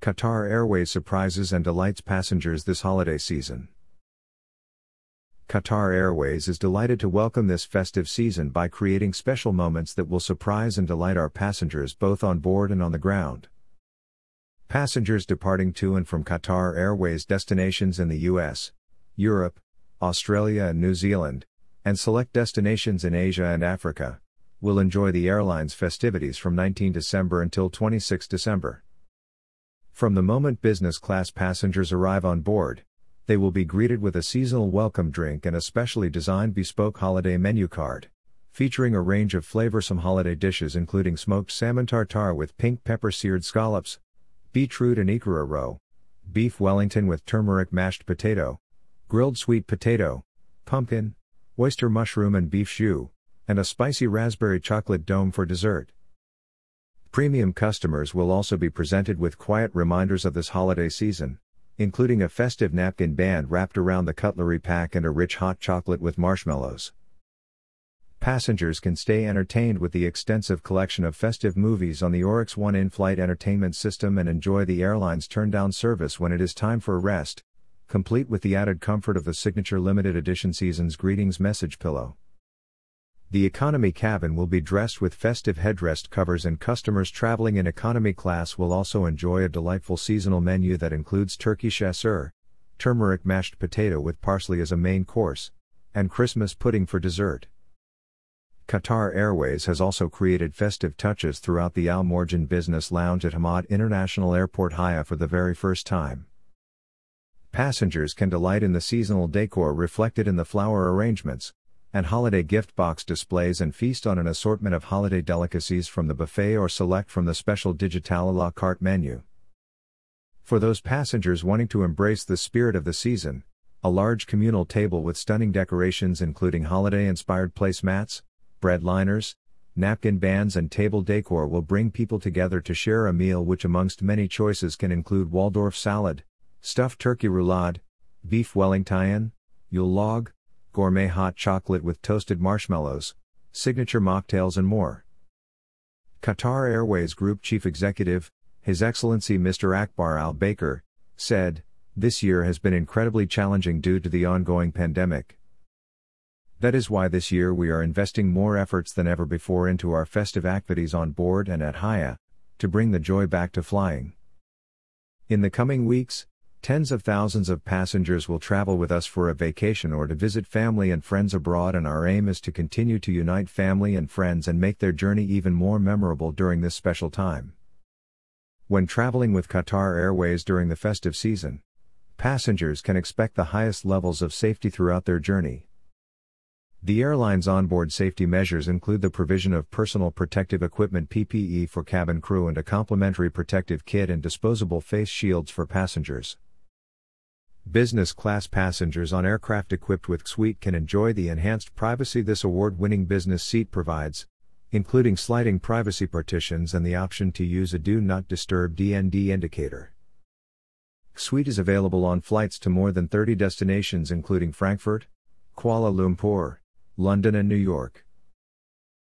Qatar Airways surprises and delights passengers this holiday season. Qatar Airways is delighted to welcome this festive season by creating special moments that will surprise and delight our passengers both on board and on the ground. Passengers departing to and from Qatar Airways destinations in the US, Europe, Australia, and New Zealand, and select destinations in Asia and Africa, will enjoy the airline's festivities from 19 December until 26 December. From the moment business class passengers arrive on board, they will be greeted with a seasonal welcome drink and a specially designed bespoke holiday menu card, featuring a range of flavorsome holiday dishes including smoked salmon tartare with pink pepper seared scallops, beetroot and ikura roe, beef Wellington with turmeric mashed potato, grilled sweet potato, pumpkin, oyster mushroom and beef jus, and a spicy raspberry chocolate dome for dessert. Premium customers will also be presented with quiet reminders of this holiday season, including a festive napkin band wrapped around the cutlery pack and a rich hot chocolate with marshmallows. Passengers can stay entertained with the extensive collection of festive movies on the Oryx One in flight entertainment system and enjoy the airline's turn down service when it is time for a rest, complete with the added comfort of the signature limited edition Season's Greetings message pillow. The economy cabin will be dressed with festive headrest covers, and customers traveling in economy class will also enjoy a delightful seasonal menu that includes turkey chasseur, turmeric mashed potato with parsley as a main course, and Christmas pudding for dessert. Qatar Airways has also created festive touches throughout the Al Mourjan Business Lounge at Hamad International Airport Haya for the very first time. Passengers can delight in the seasonal decor reflected in the flower arrangements, and holiday gift box displays and feast on an assortment of holiday delicacies from the buffet or select from the special digital a la carte menu. For those passengers wanting to embrace the spirit of the season, a large communal table with stunning decorations including holiday inspired placemats, bread liners, napkin bands, and table decor will bring people together to share a meal which, amongst many choices, can include Waldorf salad, stuffed turkey roulade, beef Wellington, Yule log, gourmet hot chocolate with toasted marshmallows, signature mocktails, and more. Qatar Airways Group Chief Executive, His Excellency Mr. Akbar Al Baker, said, This year has been incredibly challenging due to the ongoing pandemic. That is why this year we are investing more efforts than ever before into our festive activities on board and at Haya, to bring the joy back to flying. In the coming weeks, tens of thousands of passengers will travel with us for a vacation or to visit family and friends abroad, and our aim is to continue to unite family and friends and make their journey even more memorable during this special time. When traveling with Qatar Airways during the festive season, passengers can expect the highest levels of safety throughout their journey. The airline's onboard safety measures include the provision of personal protective equipment PPE for cabin crew and a complimentary protective kit and disposable face shields for passengers. Business class passengers on aircraft equipped with Suite can enjoy the enhanced privacy this award winning business seat provides, including sliding privacy partitions and the option to use a Do Not Disturb DND indicator. Suite is available on flights to more than 30 destinations, including Frankfurt, Kuala Lumpur, London, and New York.